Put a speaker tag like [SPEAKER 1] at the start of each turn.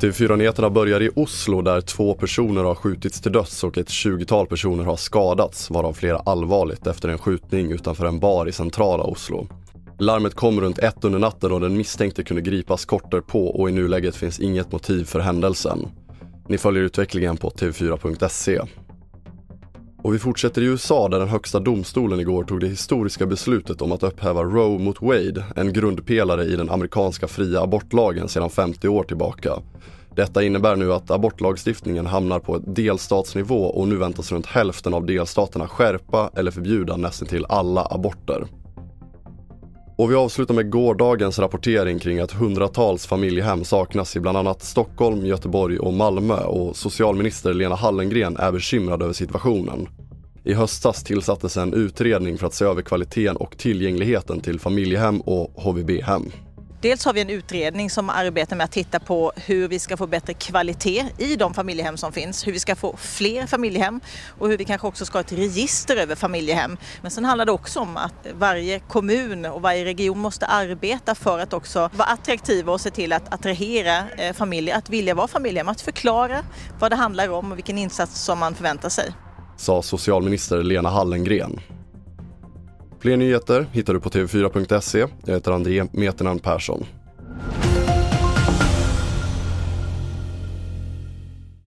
[SPEAKER 1] TV4-nyheterna börjar i Oslo där två personer har skjutits till döds och ett 20-tal personer har skadats, varav flera allvarligt efter en skjutning utanför en bar i centrala Oslo. Larmet kom runt ett under natten och den misstänkte kunde gripas kort på och i nuläget finns inget motiv för händelsen. Ni följer utvecklingen på tv4.se. Och vi fortsätter i USA där den högsta domstolen igår tog det historiska beslutet om att upphäva Roe mot Wade, en grundpelare i den amerikanska fria abortlagen sedan 50 år tillbaka. Detta innebär nu att abortlagstiftningen hamnar på ett delstatsnivå och nu väntas runt hälften av delstaterna skärpa eller förbjuda nästan till alla aborter. Och vi avslutar med gårdagens rapportering kring att hundratals familjehem saknas i bland annat Stockholm, Göteborg och Malmö och socialminister Lena Hallengren är bekymrad över situationen. I höstas tillsattes en utredning för att se över kvaliteten och tillgängligheten till familjehem och HVB-hem.
[SPEAKER 2] Dels har vi en utredning som arbetar med att titta på hur vi ska få bättre kvalitet i de familjehem som finns, hur vi ska få fler familjehem och hur vi kanske också ska ha ett register över familjehem. Men sen handlar det också om att varje kommun och varje region måste arbeta för att också vara attraktiva och se till att attrahera eh, familjer att vilja vara familjehem, att förklara vad det handlar om och vilken insats som man förväntar sig.
[SPEAKER 1] Sa socialminister Lena Hallengren. Fler nyheter hittar du på tv4.se. Jag heter André Meternan Persson.